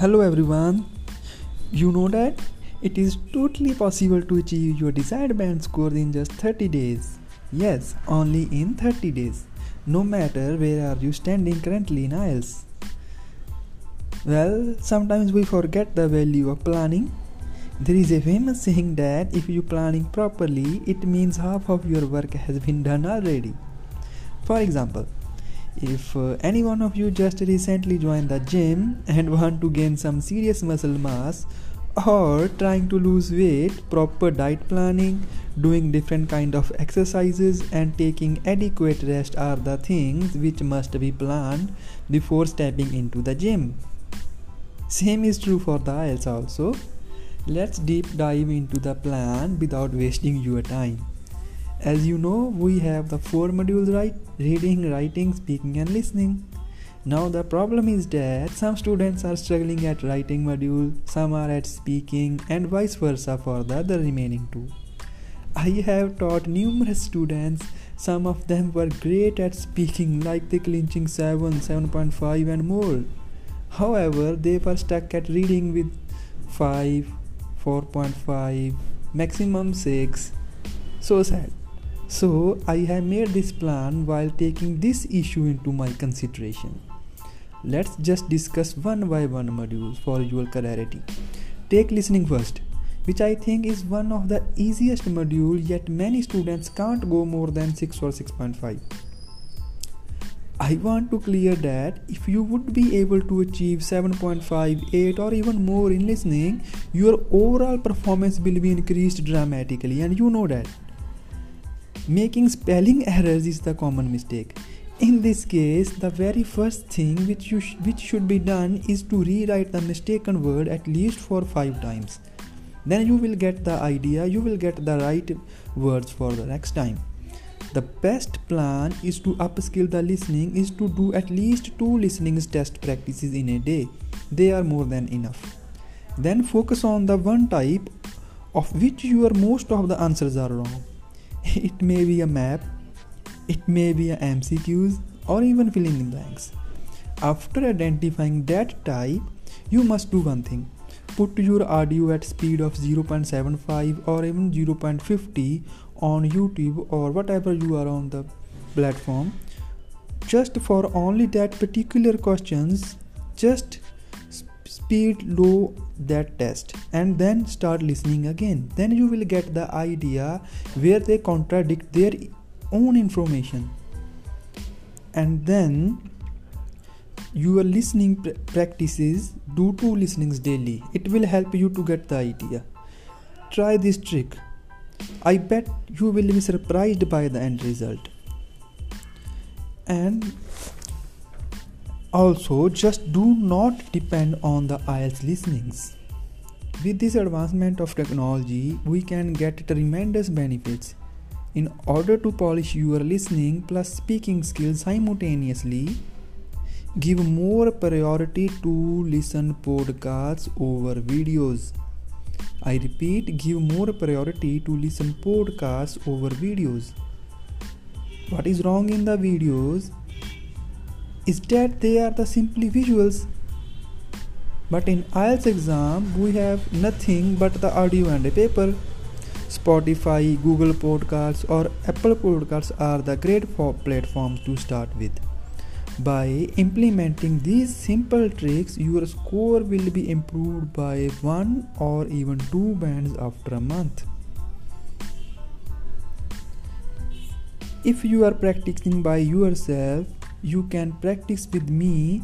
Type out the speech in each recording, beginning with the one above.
Hello everyone. You know that it is totally possible to achieve your desired band score in just 30 days. Yes, only in 30 days. No matter where are you standing currently in IELTS. Well, sometimes we forget the value of planning. There is a famous saying that if you planning properly, it means half of your work has been done already. For example, if uh, any one of you just recently joined the gym and want to gain some serious muscle mass or trying to lose weight proper diet planning doing different kind of exercises and taking adequate rest are the things which must be planned before stepping into the gym. Same is true for the IELTS also. Let's deep dive into the plan without wasting your time as you know, we have the four modules right reading, writing, speaking, and listening. Now, the problem is that some students are struggling at writing module, some are at speaking, and vice versa for the other remaining two. I have taught numerous students, some of them were great at speaking, like the clinching 7, 7.5, and more. However, they were stuck at reading with 5, 4.5, maximum 6. So sad. So I have made this plan while taking this issue into my consideration. Let's just discuss one by one modules for your clarity. Take listening first, which I think is one of the easiest module yet many students can't go more than 6 or 6.5. I want to clear that if you would be able to achieve 7.5, 8 or even more in listening, your overall performance will be increased dramatically and you know that. Making spelling errors is the common mistake. In this case, the very first thing which, you sh- which should be done is to rewrite the mistaken word at least for 5 times. Then you will get the idea, you will get the right words for the next time. The best plan is to upskill the listening is to do at least 2 listening test practices in a day. They are more than enough. Then focus on the one type of which your most of the answers are wrong it may be a map, it may be a MCQs, or even filling in blanks. After identifying that type, you must do one thing. Put your audio at speed of 0.75 or even 0.50 on YouTube or whatever you are on the platform. Just for only that particular questions, just speed low that test and then start listening again. Then you will get the idea where they contradict their own information. And then your listening pr- practices do two listenings daily. It will help you to get the idea. Try this trick. I bet you will be surprised by the end result. And also, just do not depend on the IELTS listenings. With this advancement of technology, we can get tremendous benefits. In order to polish your listening plus speaking skills simultaneously, give more priority to listen podcasts over videos. I repeat, give more priority to listen podcasts over videos. What is wrong in the videos is that they are the simply visuals. But in IELTS exam, we have nothing but the audio and a paper. Spotify, Google Podcasts, or Apple Podcasts are the great platforms to start with. By implementing these simple tricks, your score will be improved by one or even two bands after a month. If you are practicing by yourself, you can practice with me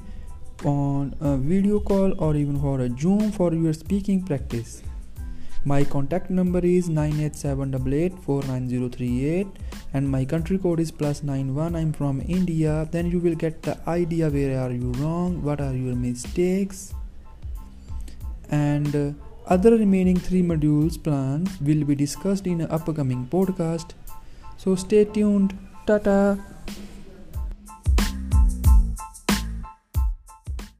on a video call or even for a zoom for your speaking practice. My contact number is 987884938 and my country code is plus 91 i'm from india. Then you will get the idea where are you wrong what are your mistakes and uh, other remaining three modules plans will be discussed in an upcoming podcast. So stay tuned. Tata